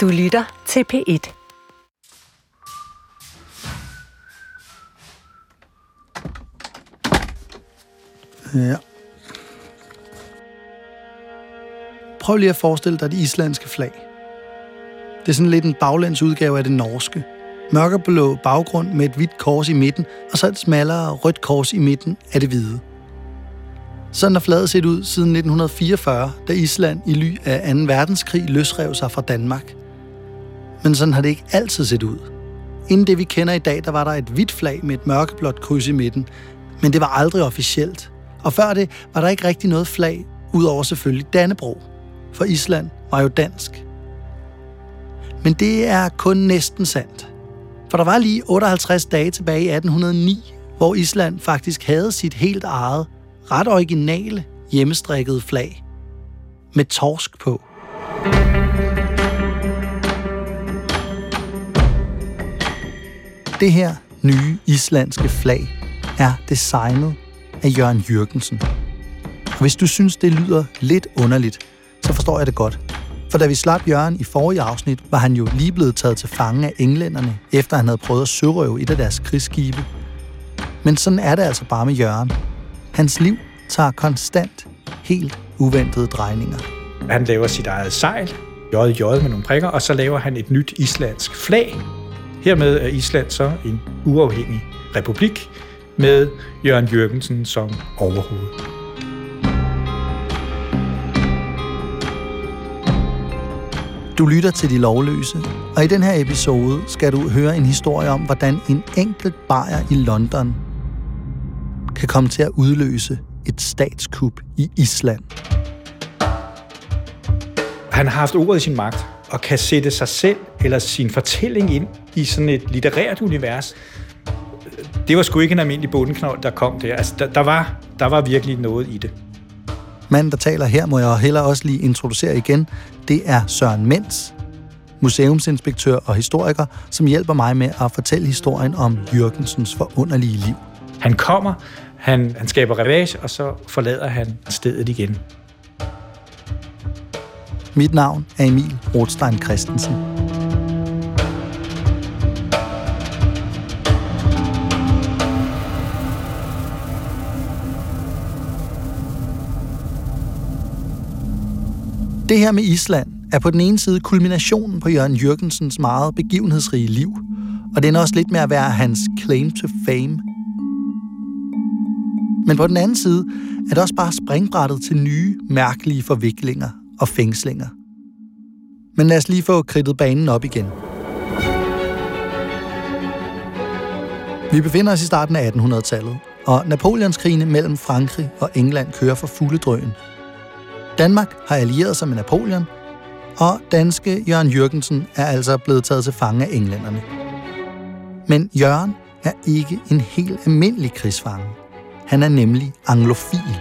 Du lytter til P1. Ja. Prøv lige at forestille dig det islandske flag. Det er sådan lidt en baglands udgave af det norske. Mørkeblå baggrund med et hvidt kors i midten, og så et smallere rødt kors i midten af det hvide. Sådan har flaget set ud siden 1944, da Island i ly af 2. verdenskrig løsrev sig fra Danmark. Men sådan har det ikke altid set ud. Inden det vi kender i dag, der var der et hvidt flag med et mørkeblåt kryds i midten, men det var aldrig officielt. Og før det var der ikke rigtig noget flag, udover selvfølgelig Dannebro, for Island var jo dansk. Men det er kun næsten sandt. For der var lige 58 dage tilbage i 1809, hvor Island faktisk havde sit helt eget, ret originale hjemmestrikkede flag. Med torsk på. Det her nye islandske flag er designet af Jørgen Jørgensen. Og hvis du synes, det lyder lidt underligt, så forstår jeg det godt. For da vi slap Jørgen i forrige afsnit, var han jo lige blevet taget til fange af englænderne, efter han havde prøvet at sørøve et af deres krigsskibe. Men sådan er det altså bare med Jørgen. Hans liv tager konstant helt uventede drejninger. Han laver sit eget sejl, JJ med nogle prikker, og så laver han et nyt islandsk flag. Hermed er Island så en uafhængig republik med Jørgen Jørgensen som overhoved. Du lytter til De Lovløse, og i den her episode skal du høre en historie om, hvordan en enkelt bajer i London kan komme til at udløse et statskup i Island. Han har haft ordet i sin magt og kan sætte sig selv eller sin fortælling ind i sådan et litterært univers. Det var sgu ikke en almindelig bundenknold, der kom der. Altså, der, der, var, der var virkelig noget i det. Manden, der taler her, må jeg heller også lige introducere igen. Det er Søren Mens, museumsinspektør og historiker, som hjælper mig med at fortælle historien om Jørgensens forunderlige liv. Han kommer, han, han skaber ravage, og så forlader han stedet igen. Mit navn er Emil Rothstein Christensen. Det her med Island er på den ene side kulminationen på Jørgen Jørgensens meget begivenhedsrige liv, og den er også lidt med at være hans claim to fame. Men på den anden side er det også bare springbrættet til nye, mærkelige forviklinger og fængslinger. Men lad os lige få kridtet banen op igen. Vi befinder os i starten af 1800-tallet, og Napoleonskrigene mellem Frankrig og England kører for fulde drøen. Danmark har allieret sig med Napoleon, og danske Jørgen Jørgensen er altså blevet taget til fange af englænderne. Men Jørgen er ikke en helt almindelig krigsfange. Han er nemlig anglofil.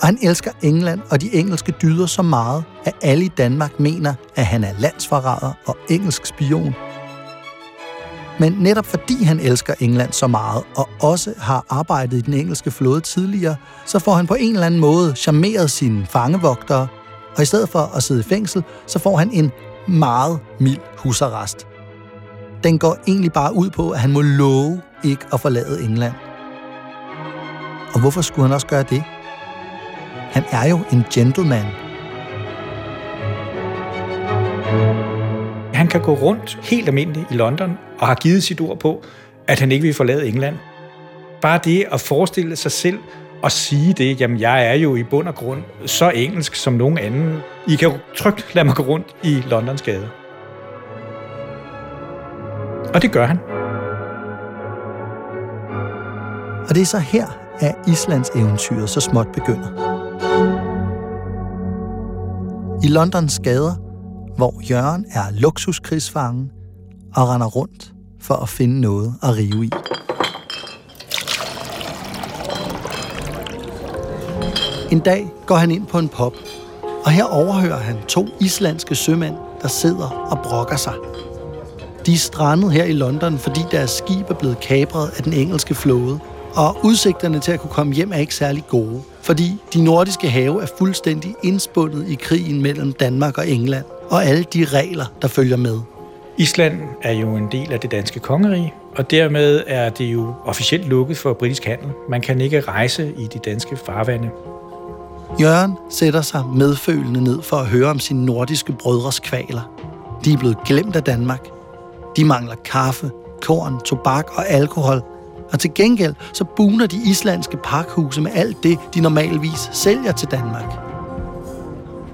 Og han elsker England og de engelske dyder så meget, at alle i Danmark mener, at han er landsforræder og engelsk spion. Men netop fordi han elsker England så meget, og også har arbejdet i den engelske flåde tidligere, så får han på en eller anden måde charmeret sine fangevogtere, og i stedet for at sidde i fængsel, så får han en meget mild husarrest. Den går egentlig bare ud på, at han må love ikke at forlade England. Og hvorfor skulle han også gøre det? Han er jo en gentleman. Han kan gå rundt helt almindeligt i London og har givet sit ord på, at han ikke vil forlade England. Bare det at forestille sig selv og sige det, jamen jeg er jo i bund og grund så engelsk som nogen anden. I kan trygt lade mig gå rundt i Londons gader. Og det gør han. Og det er så her, at Islands eventyret så småt begynder. I Londons gader, hvor Jørgen er luksuskrigsfange og render rundt for at finde noget at rive i. En dag går han ind på en pop, og her overhører han to islandske sømænd, der sidder og brokker sig. De er strandet her i London, fordi deres skib er blevet kapret af den engelske flåde, og udsigterne til at kunne komme hjem er ikke særlig gode, fordi de nordiske have er fuldstændig indspundet i krigen mellem Danmark og England, og alle de regler, der følger med. Island er jo en del af det danske kongerige, og dermed er det jo officielt lukket for britisk handel. Man kan ikke rejse i de danske farvande. Jørgen sætter sig medfølende ned for at høre om sine nordiske brødres kvaler. De er blevet glemt af Danmark. De mangler kaffe, korn, tobak og alkohol. Og til gengæld så buner de islandske pakhuse med alt det, de normalvis sælger til Danmark.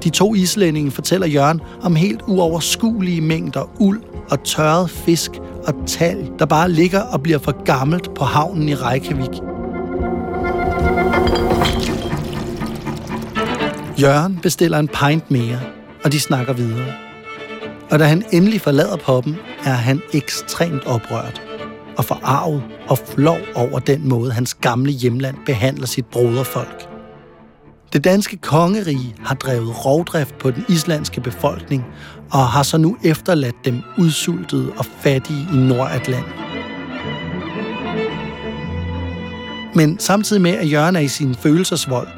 De to islændinge fortæller Jørgen om helt uoverskuelige mængder uld og tørret fisk og tal, der bare ligger og bliver for gammelt på havnen i Reykjavik. Jørgen bestiller en pint mere, og de snakker videre. Og da han endelig forlader poppen, er han ekstremt oprørt og forarvet og flov over den måde, hans gamle hjemland behandler sit broderfolk. Det danske kongerige har drevet rovdrift på den islandske befolkning og har så nu efterladt dem udsultede og fattige i Nordatlanten. Men samtidig med, at Jørgen er i sin følelsesvold,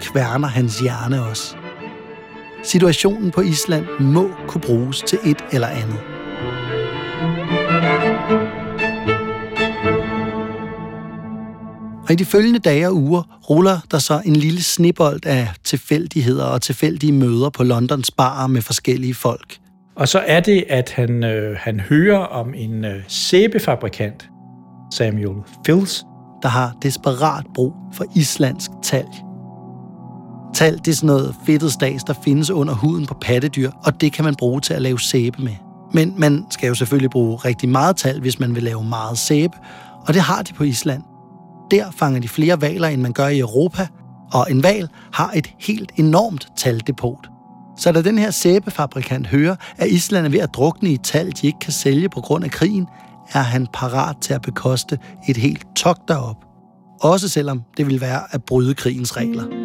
kværner hans hjerne også. Situationen på Island må kunne bruges til et eller andet. Og i de følgende dage og uger ruller der så en lille snibbold af tilfældigheder og tilfældige møder på Londons barer med forskellige folk. Og så er det, at han, øh, han hører om en øh, sæbefabrikant, Samuel Fils, der har desperat brug for islandsk talg. Talg det er sådan noget fedtet stads, der findes under huden på pattedyr, og det kan man bruge til at lave sæbe med. Men man skal jo selvfølgelig bruge rigtig meget talg, hvis man vil lave meget sæbe, og det har de på Island. Der fanger de flere valer, end man gør i Europa, og en val har et helt enormt taldepot. Så da den her sæbefabrikant hører, at Island er ved at drukne i tal, de ikke kan sælge på grund af krigen, er han parat til at bekoste et helt togt derop. Også selvom det vil være at bryde krigens regler.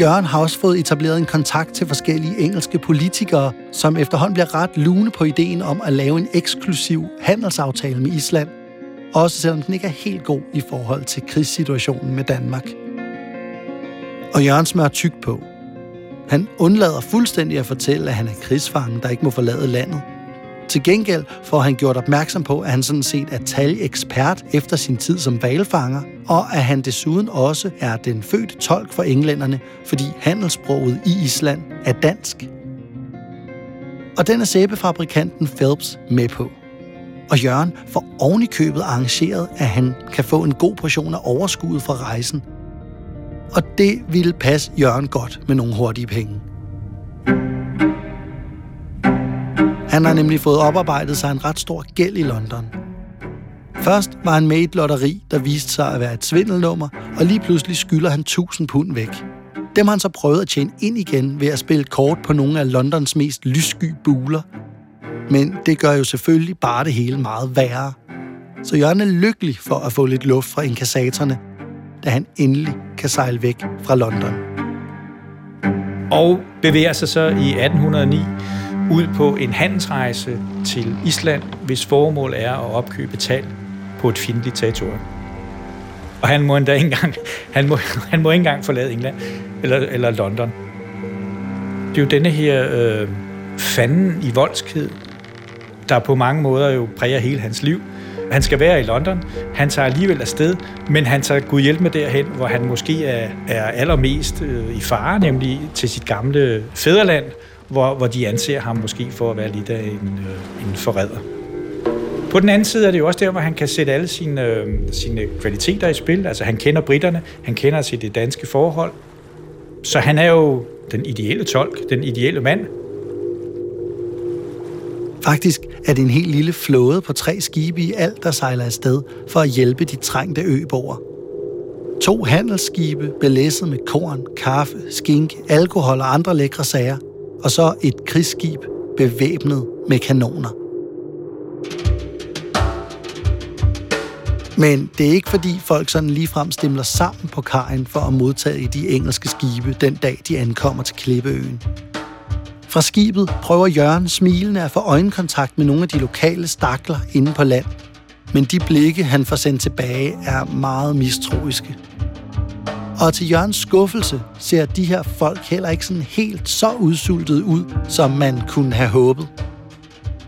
Jørgen har også fået etableret en kontakt til forskellige engelske politikere, som efterhånden bliver ret lune på ideen om at lave en eksklusiv handelsaftale med Island, også selvom den ikke er helt god i forhold til krigssituationen med Danmark. Og Jørgen smører tyk på. Han undlader fuldstændig at fortælle, at han er krigsfangen, der ikke må forlade landet. Til gengæld får han gjort opmærksom på, at han sådan set er talekspert efter sin tid som valfanger, og at han desuden også er den fødte tolk for englænderne, fordi handelssproget i Island er dansk. Og den er sæbefabrikanten Phelps med på. Og Jørgen får oven i købet arrangeret, at han kan få en god portion af overskuddet fra rejsen. Og det ville passe Jørgen godt med nogle hurtige penge. Han har nemlig fået oparbejdet sig en ret stor gæld i London. Først var han med i et lotteri, der viste sig at være et svindelnummer, og lige pludselig skylder han 1000 pund væk. Dem har han så prøvet at tjene ind igen ved at spille kort på nogle af Londons mest lyssky buler. Men det gør jo selvfølgelig bare det hele meget værre. Så Jørgen er lykkelig for at få lidt luft fra inkassatorerne, da han endelig kan sejle væk fra London. Og bevæger sig så i 1809 Mm. ud på en handelsrejse til Island, hvis formål er at opkøbe tal på et fjendtligt territorium. Og han må endda ikke engang, han må, han må ikke engang forlade England eller, eller London. Det er jo denne her øh, fanden i voldskhed, der på mange måder jo præger hele hans liv. Han skal være i London, han tager alligevel afsted, men han tager Gud hjælp med derhen, hvor han måske er, er allermest øh, i fare, nemlig til sit gamle fædreland, hvor, hvor de anser ham måske for at være lidt af en, øh, en forræder. På den anden side er det jo også der, hvor han kan sætte alle sine, øh, sine kvaliteter i spil. Altså han kender britterne, han kender til det danske forhold. Så han er jo den ideelle tolk, den ideelle mand. Faktisk er det en helt lille flåde på tre skibe i alt, der sejler afsted for at hjælpe de trængte øboer. To handelsskibe belæsset med korn, kaffe, skink, alkohol og andre lækre sager – og så et krigsskib bevæbnet med kanoner. Men det er ikke fordi folk sådan ligefrem stemler sammen på kajen for at modtage de engelske skibe den dag, de ankommer til Klippeøen. Fra skibet prøver Jørgen smilende at få øjenkontakt med nogle af de lokale stakler inde på land. Men de blikke, han får sendt tilbage, er meget mistroiske. Og til Jørgens skuffelse ser de her folk heller ikke sådan helt så udsultet ud, som man kunne have håbet.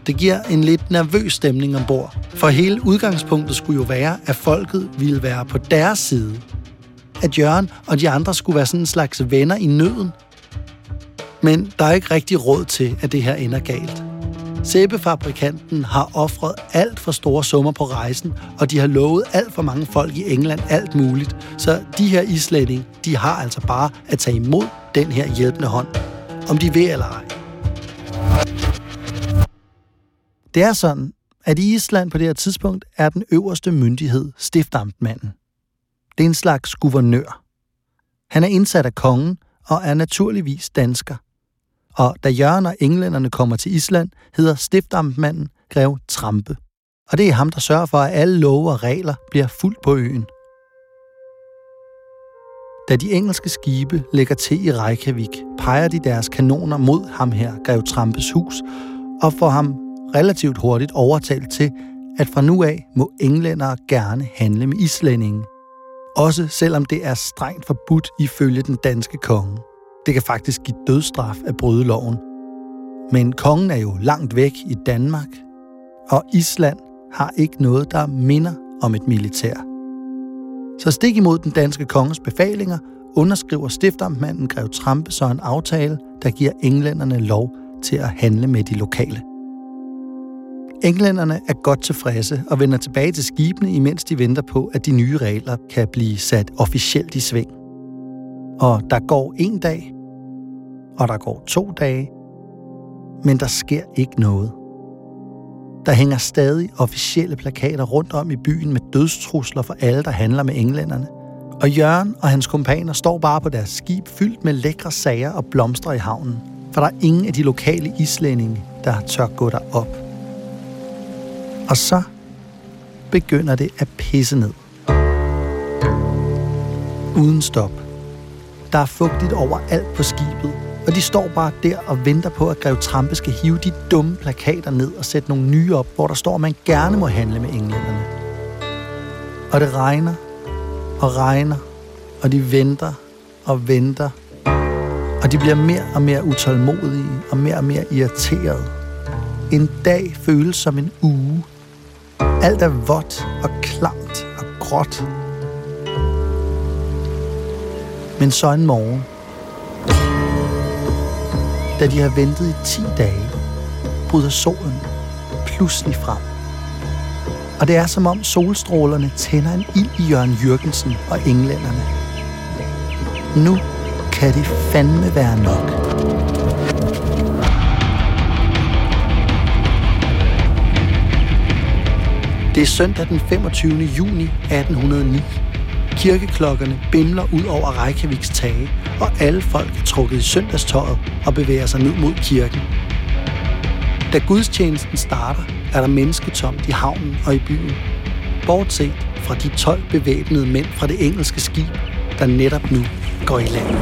Det giver en lidt nervøs stemning ombord, for hele udgangspunktet skulle jo være, at folket ville være på deres side. At Jørgen og de andre skulle være sådan en slags venner i nøden. Men der er ikke rigtig råd til, at det her ender galt. Sæbefabrikanten har offret alt for store summer på rejsen, og de har lovet alt for mange folk i England alt muligt. Så de her islændinge, de har altså bare at tage imod den her hjælpende hånd, om de vil eller ej. Det er sådan, at i Island på det her tidspunkt er den øverste myndighed stiftamtmanden. Det er en slags guvernør. Han er indsat af kongen og er naturligvis dansker. Og da Jørgen og englænderne kommer til Island, hedder stiftamtmanden Grev Trampe. Og det er ham, der sørger for, at alle love og regler bliver fuldt på øen. Da de engelske skibe lægger til i Reykjavik, peger de deres kanoner mod ham her, Grev Trampes hus, og får ham relativt hurtigt overtalt til, at fra nu af må englændere gerne handle med islændingen. Også selvom det er strengt forbudt ifølge den danske konge. Det kan faktisk give dødstraf at bryde loven. Men kongen er jo langt væk i Danmark, og Island har ikke noget, der minder om et militær. Så stik imod den danske konges befalinger, underskriver stiftamtmanden Grev Trampe så en aftale, der giver englænderne lov til at handle med de lokale. Englænderne er godt tilfredse og vender tilbage til skibene, imens de venter på, at de nye regler kan blive sat officielt i sving. Og der går en dag, og der går to dage, men der sker ikke noget. Der hænger stadig officielle plakater rundt om i byen med dødstrusler for alle, der handler med englænderne. Og Jørgen og hans kompaner står bare på deres skib fyldt med lækre sager og blomster i havnen. For der er ingen af de lokale islændinge, der tør gå derop. Og så begynder det at pisse ned. Uden stop. Der er fugtigt overalt på skibet, og de står bare der og venter på, at Grev Trampe skal hive de dumme plakater ned og sætte nogle nye op, hvor der står, at man gerne må handle med englænderne. Og det regner og regner, og de venter og venter, og de bliver mere og mere utålmodige og mere og mere irriterede. En dag føles som en uge. Alt er vådt og klamt og gråt. Men så en morgen, da de har ventet i 10 dage, bryder solen pludselig frem. Og det er som om solstrålerne tænder en ild i Jørgen Jørgensen og englænderne. Nu kan det fandme være nok. Det er søndag den 25. juni 1809. Kirkeklokkerne bimler ud over Reykjaviks tage, og alle folk er trukket i søndagstøjet og bevæger sig ned mod kirken. Da gudstjenesten starter, er der mennesketomt i havnen og i byen. Bortset fra de 12 bevæbnede mænd fra det engelske skib, der netop nu går i land.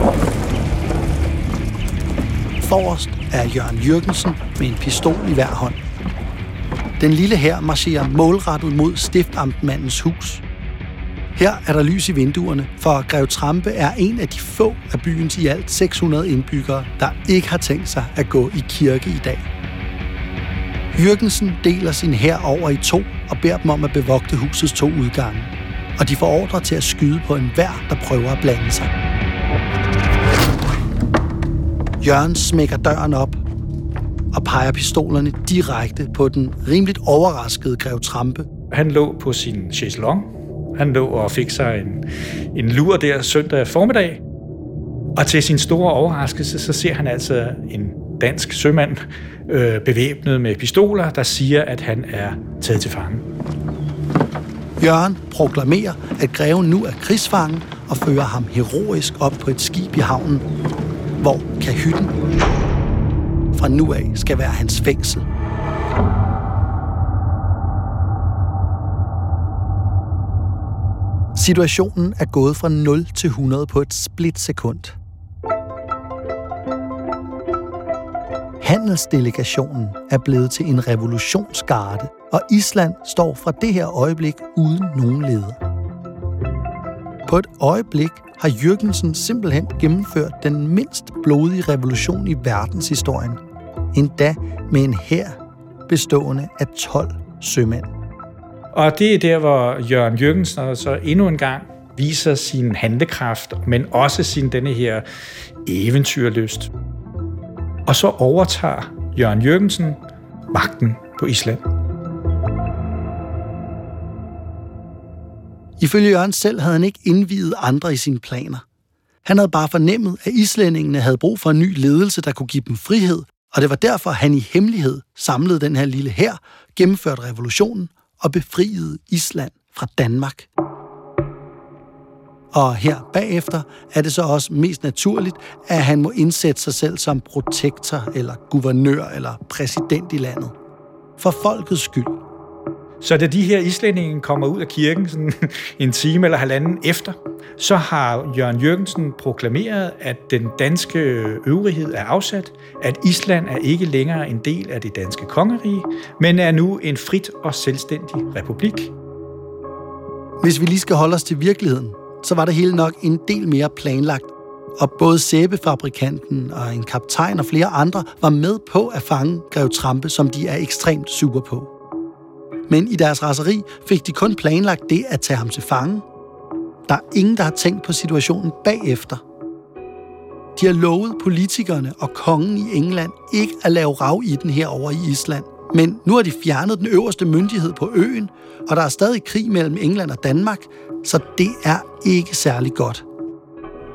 Forrest er Jørgen Jørgensen med en pistol i hver hånd. Den lille her marcherer målrettet mod stiftamtmandens hus. Her er der lys i vinduerne, for Grev Trampe er en af de få af byens i alt 600 indbyggere, der ikke har tænkt sig at gå i kirke i dag. Jørgensen deler sin hær over i to og beder dem om at bevogte husets to udgange. Og de får ordre til at skyde på enhver, der prøver at blande sig. Jørgen smækker døren op og peger pistolerne direkte på den rimeligt overraskede Grev Trampe. Han lå på sin chaiselong. Han lå og fik sig en, en lur der søndag formiddag. Og til sin store overraskelse, så ser han altså en dansk sømand øh, bevæbnet med pistoler, der siger, at han er taget til fange. Jørgen proklamerer, at greven nu er krigsfange og fører ham heroisk op på et skib i havnen, hvor kahytten fra nu af skal være hans fængsel. Situationen er gået fra 0 til 100 på et splitsekund. Handelsdelegationen er blevet til en revolutionsgarde, og Island står fra det her øjeblik uden nogen leder. På et øjeblik har Jørgensen simpelthen gennemført den mindst blodige revolution i verdenshistorien. Endda med en hær bestående af 12 sømænd. Og det er der, hvor Jørgen Jørgensen så endnu en gang viser sin handlekraft, men også sin denne her eventyrlyst. Og så overtager Jørgen Jørgensen magten på Island. Ifølge Jørgen selv havde han ikke indvidet andre i sine planer. Han havde bare fornemmet, at islændingene havde brug for en ny ledelse, der kunne give dem frihed, og det var derfor, han i hemmelighed samlede den her lille her, gennemførte revolutionen og befriede Island fra Danmark. Og her bagefter er det så også mest naturligt, at han må indsætte sig selv som protektor eller guvernør eller præsident i landet. For folkets skyld. Så da de her islændinge kommer ud af kirken sådan en time eller halvanden efter, så har Jørgen Jørgensen proklameret, at den danske øvrighed er afsat, at Island er ikke længere en del af det danske kongerige, men er nu en frit og selvstændig republik. Hvis vi lige skal holde os til virkeligheden, så var det hele nok en del mere planlagt. Og både sæbefabrikanten og en kaptajn og flere andre var med på at fange Grev Trampe, som de er ekstremt super på. Men i deres raseri fik de kun planlagt det at tage ham til fange. Der er ingen, der har tænkt på situationen bagefter. De har lovet politikerne og kongen i England ikke at lave rav i den her over i Island. Men nu har de fjernet den øverste myndighed på øen, og der er stadig krig mellem England og Danmark, så det er ikke særlig godt.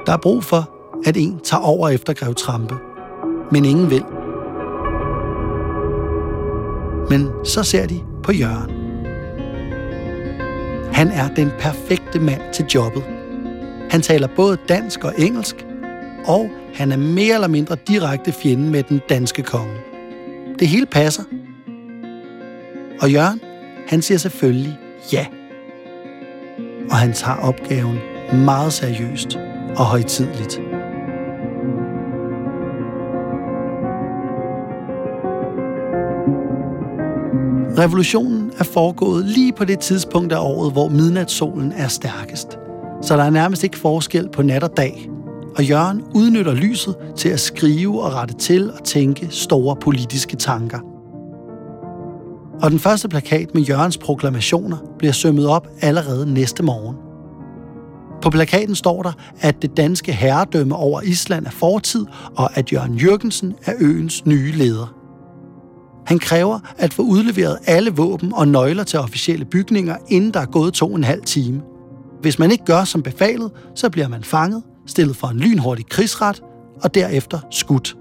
Der er brug for, at en tager over efter Grev Trampe. Men ingen vil. Men så ser de på Jørgen. Han er den perfekte mand til jobbet. Han taler både dansk og engelsk, og han er mere eller mindre direkte fjende med den danske konge. Det hele passer. Og Jørgen, han siger selvfølgelig ja. Og han tager opgaven meget seriøst og højtidligt. Revolutionen er foregået lige på det tidspunkt af året, hvor midnatssolen er stærkest. Så der er nærmest ikke forskel på nat og dag. Og Jørgen udnytter lyset til at skrive og rette til og tænke store politiske tanker. Og den første plakat med Jørgens proklamationer bliver sømmet op allerede næste morgen. På plakaten står der, at det danske herredømme over Island er fortid, og at Jørgen Jørgensen er øens nye leder. Han kræver at få udleveret alle våben og nøgler til officielle bygninger, inden der er gået to og en halv time. Hvis man ikke gør som befalet, så bliver man fanget, stillet for en lynhurtig krigsret og derefter skudt.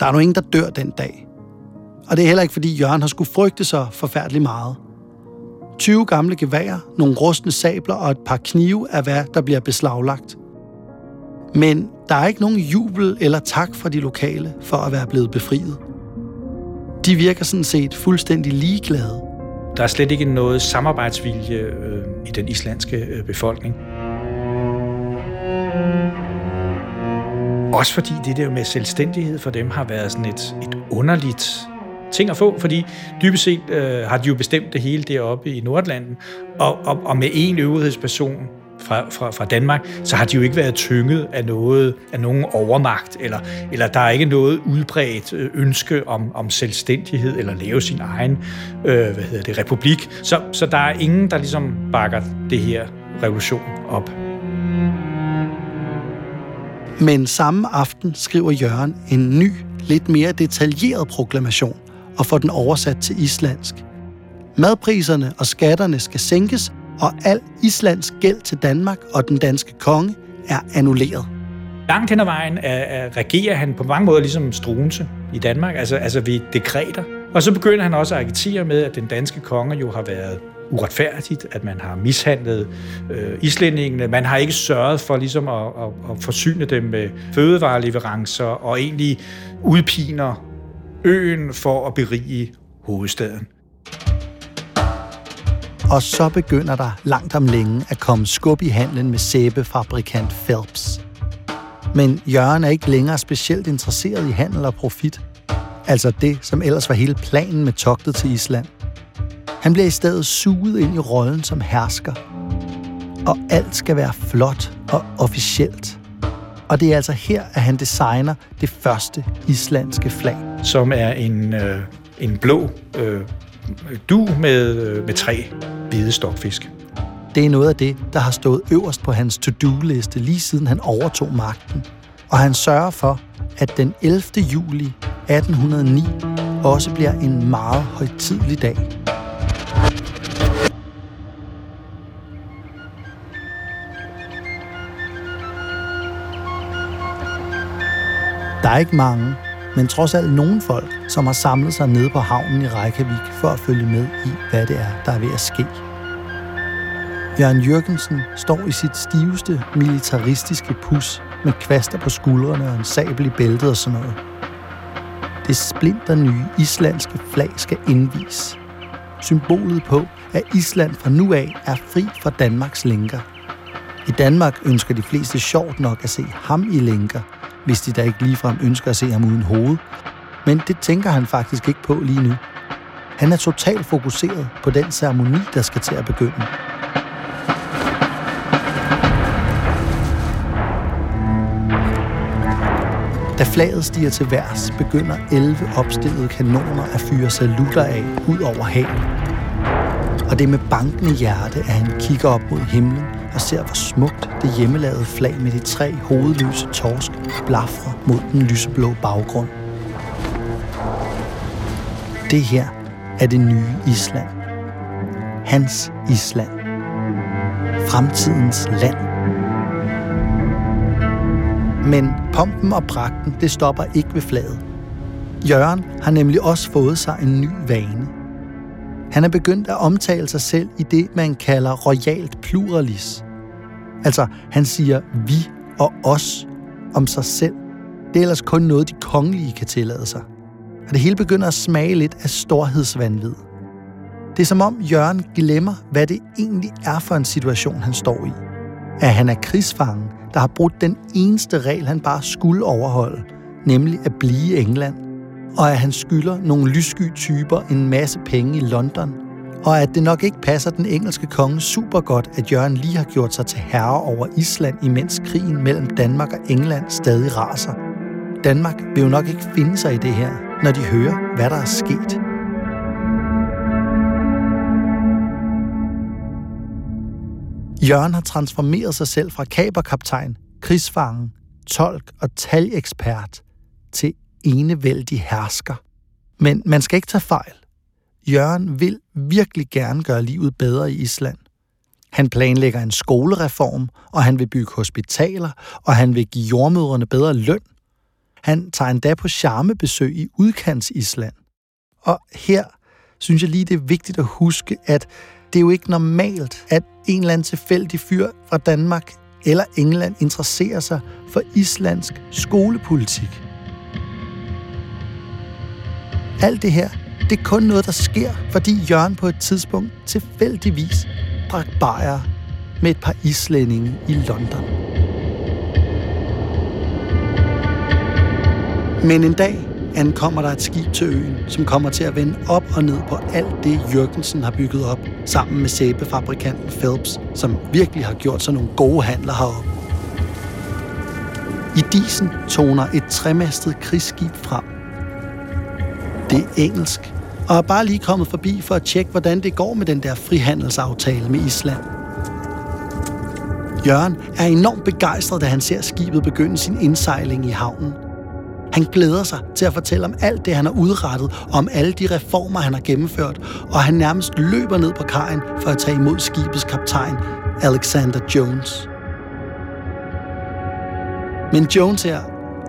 Der er nu ingen, der dør den dag. Og det er heller ikke, fordi Jørgen har skulle frygte sig forfærdeligt meget. 20 gamle geværer, nogle rustne sabler og et par knive er hvad, der bliver beslaglagt – men der er ikke nogen jubel eller tak fra de lokale for at være blevet befriet. De virker sådan set fuldstændig ligeglade. Der er slet ikke noget samarbejdsvilje øh, i den islandske øh, befolkning. Også fordi det der med selvstændighed for dem har været sådan et, et underligt ting at få, fordi dybest set øh, har de jo bestemt det hele deroppe i Nordlanden, og, og, og med en øvrighedsperson fra, fra, fra Danmark, så har de jo ikke været tynget af noget af nogen overmagt, eller, eller der er ikke noget udbredt øh, ønske om, om selvstændighed, eller lave sin egen øh, hvad hedder det, republik. Så, så der er ingen, der ligesom bakker det her revolution op. Men samme aften skriver Jørgen en ny, lidt mere detaljeret proklamation og får den oversat til islandsk. Madpriserne og skatterne skal sænkes, og al Islands gæld til Danmark og den danske konge er annulleret. Langt hen ad vejen er, er, regerer han på mange måder ligesom Struense i Danmark, altså, altså ved dekreter. Og så begynder han også at agitere med, at den danske konge jo har været uretfærdigt, at man har mishandlet øh, islændingene. Man har ikke sørget for ligesom at, at, at forsyne dem med fødevareleverancer og egentlig udpiner øen for at berige hovedstaden. Og så begynder der langt om længe at komme skub i handlen med sæbefabrikant Phelps. Men Jørgen er ikke længere specielt interesseret i handel og profit. Altså det, som ellers var hele planen med togtet til Island. Han bliver i stedet suget ind i rollen som hersker. og alt skal være flot og officielt. Og det er altså her, at han designer det første islandske flag. Som er en, øh, en blå øh, du med, øh, med tre hvide stokfisk. Det er noget af det, der har stået øverst på hans to-do-liste lige siden han overtog magten. Og han sørger for, at den 11. juli 1809 også bliver en meget højtidlig dag. Der er ikke mange, men trods alt nogen folk, som har samlet sig nede på havnen i Reykjavik for at følge med i, hvad det er, der er ved at ske. Jørgen Jørgensen står i sit stiveste militaristiske pus med kvaster på skuldrene og en sabel i bæltet og sådan noget. Det splinter nye islandske flag skal indvis. Symbolet på, at Island fra nu af er fri fra Danmarks lænker. I Danmark ønsker de fleste sjovt nok at se ham i lænker, hvis de da ikke ligefrem ønsker at se ham uden hoved. Men det tænker han faktisk ikke på lige nu. Han er totalt fokuseret på den ceremoni, der skal til at begynde. Da flaget stiger til værs, begynder 11 opstillede kanoner at fyre salutter af ud over havet. Og det er med bankende hjerte, at han kigger op mod himlen og ser, hvor smukt det hjemmelavede flag med de tre hovedløse torsk blafrer mod den lyseblå baggrund. Det her er det nye Island. Hans Island. Fremtidens land. Men pompen og pragten, det stopper ikke ved flaget. Jørgen har nemlig også fået sig en ny vane. Han er begyndt at omtale sig selv i det, man kalder royalt pluralis. Altså, han siger vi og os om sig selv. Det er ellers kun noget, de kongelige kan tillade sig. Og det hele begynder at smage lidt af storhedsvandvid. Det er som om Jørgen glemmer, hvad det egentlig er for en situation, han står i. At han er krigsfangen, der har brudt den eneste regel, han bare skulle overholde, nemlig at blive i England. Og at han skylder nogle lyssky typer en masse penge i London – og at det nok ikke passer den engelske konge super godt, at Jørgen lige har gjort sig til herre over Island, imens krigen mellem Danmark og England stadig raser. Danmark vil jo nok ikke finde sig i det her, når de hører, hvad der er sket. Jørgen har transformeret sig selv fra kaberkaptajn, krigsfangen, tolk og taljekspert til enevældig hersker. Men man skal ikke tage fejl. Jørgen vil virkelig gerne gøre livet bedre i Island. Han planlægger en skolereform, og han vil bygge hospitaler, og han vil give jordmødrene bedre løn. Han tager endda på charmebesøg i udkants Island. Og her synes jeg lige, det er vigtigt at huske, at det er jo ikke normalt, at en eller anden tilfældig fyr fra Danmark eller England interesserer sig for islandsk skolepolitik. Alt det her det er kun noget, der sker, fordi Jørgen på et tidspunkt tilfældigvis drak bajer med et par islændinge i London. Men en dag ankommer der et skib til øen, som kommer til at vende op og ned på alt det, Jørgensen har bygget op, sammen med sæbefabrikanten Phelps, som virkelig har gjort sig nogle gode handler heroppe. I disen toner et tremastet krigsskib frem. Det er engelsk, og er bare lige kommet forbi for at tjekke, hvordan det går med den der frihandelsaftale med Island. Jørgen er enormt begejstret, da han ser skibet begynde sin indsejling i havnen. Han glæder sig til at fortælle om alt det, han har udrettet, og om alle de reformer, han har gennemført, og han nærmest løber ned på kajen for at tage imod skibets kaptajn, Alexander Jones. Men Jones her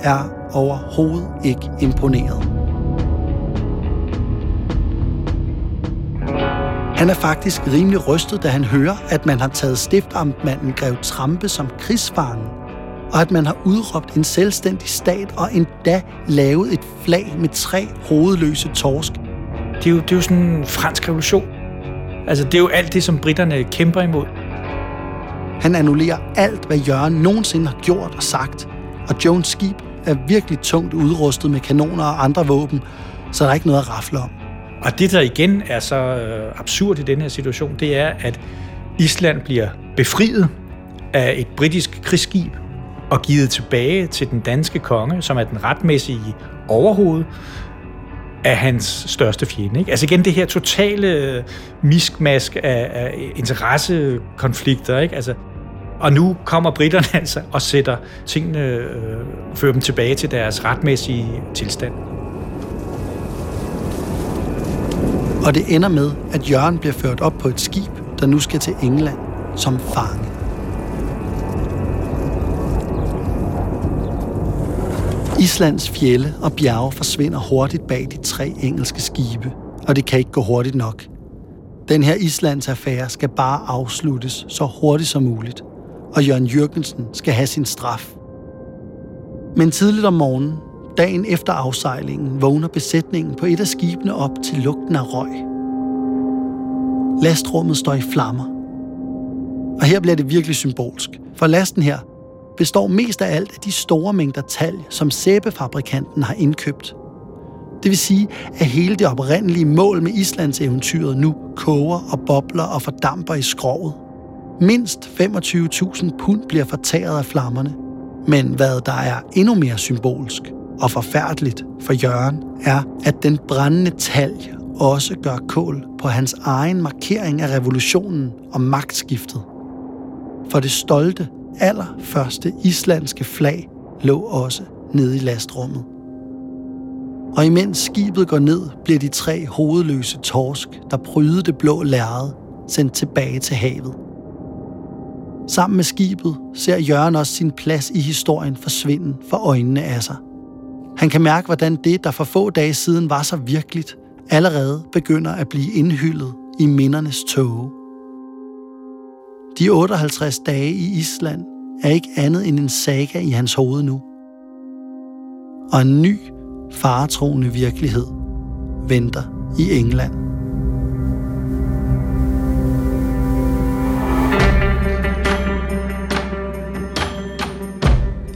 er overhovedet ikke imponeret. Han er faktisk rimelig rystet, da han hører, at man har taget stiftamtmanden Grev Trampe som krigsfange, og at man har udråbt en selvstændig stat og endda lavet et flag med tre hovedløse torsk. Det er jo, det er jo sådan en fransk revolution. Altså, det er jo alt det, som britterne kæmper imod. Han annullerer alt, hvad Jørgen nogensinde har gjort og sagt, og Jones skib er virkelig tungt udrustet med kanoner og andre våben, så der er ikke noget at rafle om. Og det, der igen er så øh, absurd i den her situation, det er, at Island bliver befriet af et britisk krigsskib og givet tilbage til den danske konge, som er den retmæssige overhoved af hans største fjende. Ikke? Altså igen det her totale øh, miskmask af, af interessekonflikter. Ikke? Altså, og nu kommer britterne altså og sætter tingene, øh, fører dem tilbage til deres retmæssige tilstand. Og det ender med, at Jørgen bliver ført op på et skib, der nu skal til England som fange. Islands fjelle og bjerge forsvinder hurtigt bag de tre engelske skibe, og det kan ikke gå hurtigt nok. Den her Islands affære skal bare afsluttes så hurtigt som muligt, og Jørgen Jørgensen skal have sin straf. Men tidligt om morgenen, dagen efter afsejlingen, vågner besætningen på et af skibene op til lugten af røg. Lastrummet står i flammer. Og her bliver det virkelig symbolsk, for lasten her består mest af alt af de store mængder talg, som sæbefabrikanten har indkøbt. Det vil sige, at hele det oprindelige mål med Islands eventyret nu koger og bobler og fordamper i skrovet. Mindst 25.000 pund bliver fortæret af flammerne. Men hvad der er endnu mere symbolsk og forfærdeligt for Jørgen, er, at den brændende talg også gør kål på hans egen markering af revolutionen og magtskiftet. For det stolte, allerførste islandske flag lå også nede i lastrummet. Og imens skibet går ned, bliver de tre hovedløse torsk, der prydede det blå lærred, sendt tilbage til havet. Sammen med skibet ser Jørgen også sin plads i historien forsvinde for øjnene af sig. Han kan mærke, hvordan det, der for få dage siden var så virkeligt, allerede begynder at blive indhyllet i mindernes tåge. De 58 dage i Island er ikke andet end en saga i hans hoved nu. Og en ny, faretroende virkelighed venter i England.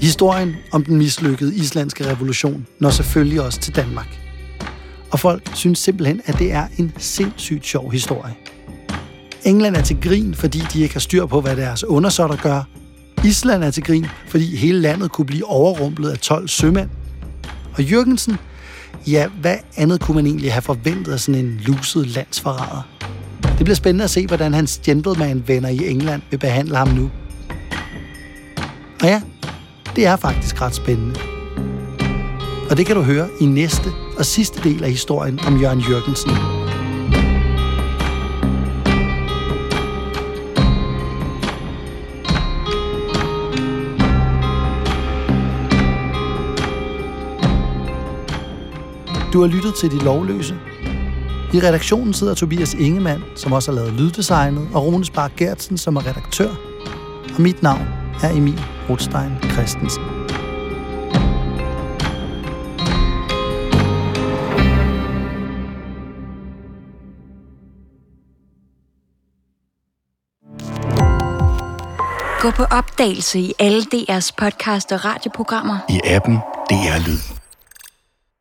Historien om den mislykkede islandske revolution når selvfølgelig også til Danmark. Og folk synes simpelthen, at det er en sindssygt sjov historie. England er til grin, fordi de ikke har styr på, hvad deres undersåtter gør. Island er til grin, fordi hele landet kunne blive overrumplet af 12 sømænd. Og Jørgensen, ja, hvad andet kunne man egentlig have forventet af sådan en luset landsforræder? Det bliver spændende at se, hvordan hans gentleman-venner i England vil behandle ham nu. Og ja, det er faktisk ret spændende. Og det kan du høre i næste og sidste del af historien om Jørgen Jørgensen. Du har lyttet til De Lovløse. I redaktionen sidder Tobias Ingemann, som også har lavet lyddesignet, og Rune Spark Gertsen, som er redaktør. Og mit navn er Emil Rotstein Christensen. Gå på opdagelse i alle DR's podcast og radioprogrammer. I appen DR Lyd.